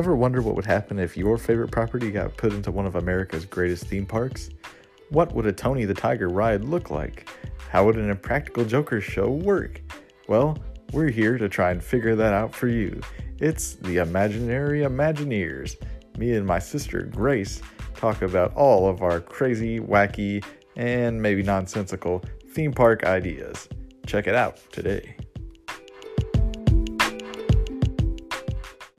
Ever wonder what would happen if your favorite property got put into one of America's greatest theme parks? What would a Tony the Tiger ride look like? How would an Impractical Joker show work? Well, we're here to try and figure that out for you. It's the Imaginary Imagineers. Me and my sister Grace talk about all of our crazy, wacky, and maybe nonsensical theme park ideas. Check it out today.